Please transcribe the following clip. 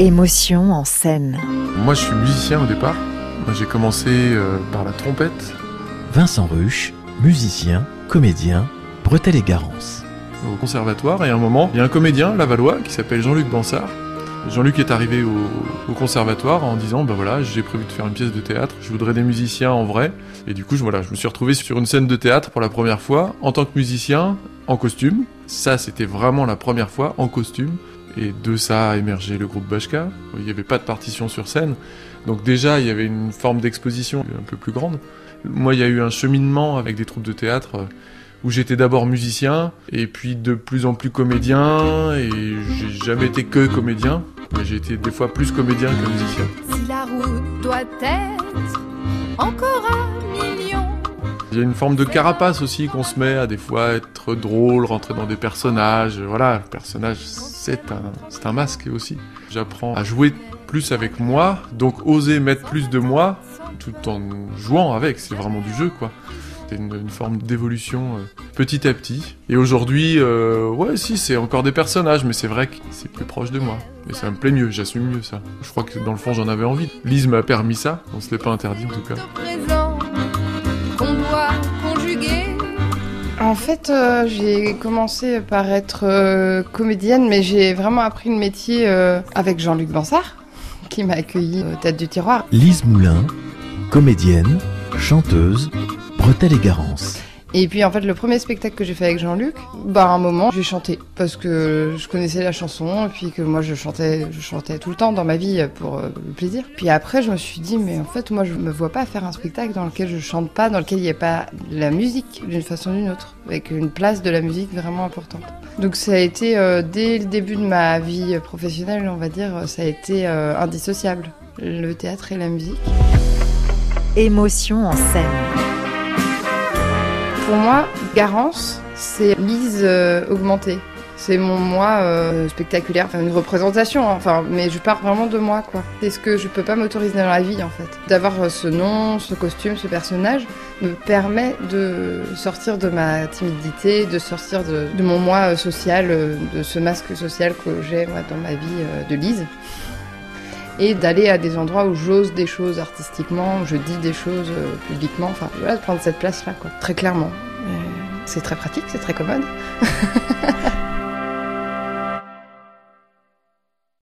Émotion en scène. Moi, je suis musicien au départ. Moi, J'ai commencé euh, par la trompette Vincent Ruche, musicien, comédien, Bretel et Garance. au conservatoire et à un moment, il y a un comédien, Lavallois, qui s'appelle Jean-Luc Bansard. Jean-Luc est arrivé au, au conservatoire en disant bah voilà j'ai prévu de faire une pièce de théâtre, je voudrais des musiciens en vrai et du coup je, voilà je me suis retrouvé sur une scène de théâtre pour la première fois en tant que musicien en costume. Ça c'était vraiment la première fois en costume et de ça a émergé le groupe Bashka. Il n'y avait pas de partition sur scène donc déjà il y avait une forme d'exposition un peu plus grande. Moi il y a eu un cheminement avec des troupes de théâtre euh, où j'étais d'abord musicien et puis de plus en plus comédien et j'ai jamais été que comédien mais j'ai été des fois plus comédien que musicien. Si la route doit être. Il y a une forme de carapace aussi qu'on se met à des fois être drôle, rentrer dans des personnages. Voilà, le personnage c'est un, un masque aussi. J'apprends à jouer plus avec moi, donc oser mettre plus de moi tout en jouant avec, c'est vraiment du jeu quoi. C'est une, une forme d'évolution euh, petit à petit. Et aujourd'hui, euh, ouais, si, c'est encore des personnages, mais c'est vrai que c'est plus proche de moi. Et ça me plaît mieux, j'assume mieux ça. Je crois que dans le fond, j'en avais envie. Lise m'a permis ça, on se l'est pas interdit en tout cas. En fait, euh, j'ai commencé par être euh, comédienne, mais j'ai vraiment appris le métier euh, avec Jean-Luc Bansard, qui m'a accueilli aux têtes du tiroir. Lise Moulin, comédienne, chanteuse, Bretel et Garance. Et puis en fait, le premier spectacle que j'ai fait avec Jean-Luc, bah à un moment, j'ai chanté parce que je connaissais la chanson et puis que moi je chantais, je chantais tout le temps dans ma vie pour euh, le plaisir. Puis après, je me suis dit, mais en fait, moi je me vois pas faire un spectacle dans lequel je chante pas, dans lequel il n'y a pas la musique d'une façon ou d'une autre, avec une place de la musique vraiment importante. Donc ça a été euh, dès le début de ma vie professionnelle, on va dire, ça a été euh, indissociable, le théâtre et la musique. Émotion en scène. Pour moi, Garance, c'est Lise euh, augmentée. C'est mon moi euh, spectaculaire, une représentation, hein, enfin, mais je pars vraiment de moi, quoi. C'est ce que je peux pas m'autoriser dans la vie, en fait. D'avoir euh, ce nom, ce costume, ce personnage me permet de sortir de ma timidité, de sortir de, mon moi social, de ce masque social que j'ai dans ma vie de Lise et d'aller à des endroits où j'ose des choses artistiquement, où je dis des choses euh, publiquement, enfin voilà, de prendre cette place-là, quoi, très clairement. Euh, C'est très pratique, c'est très commode.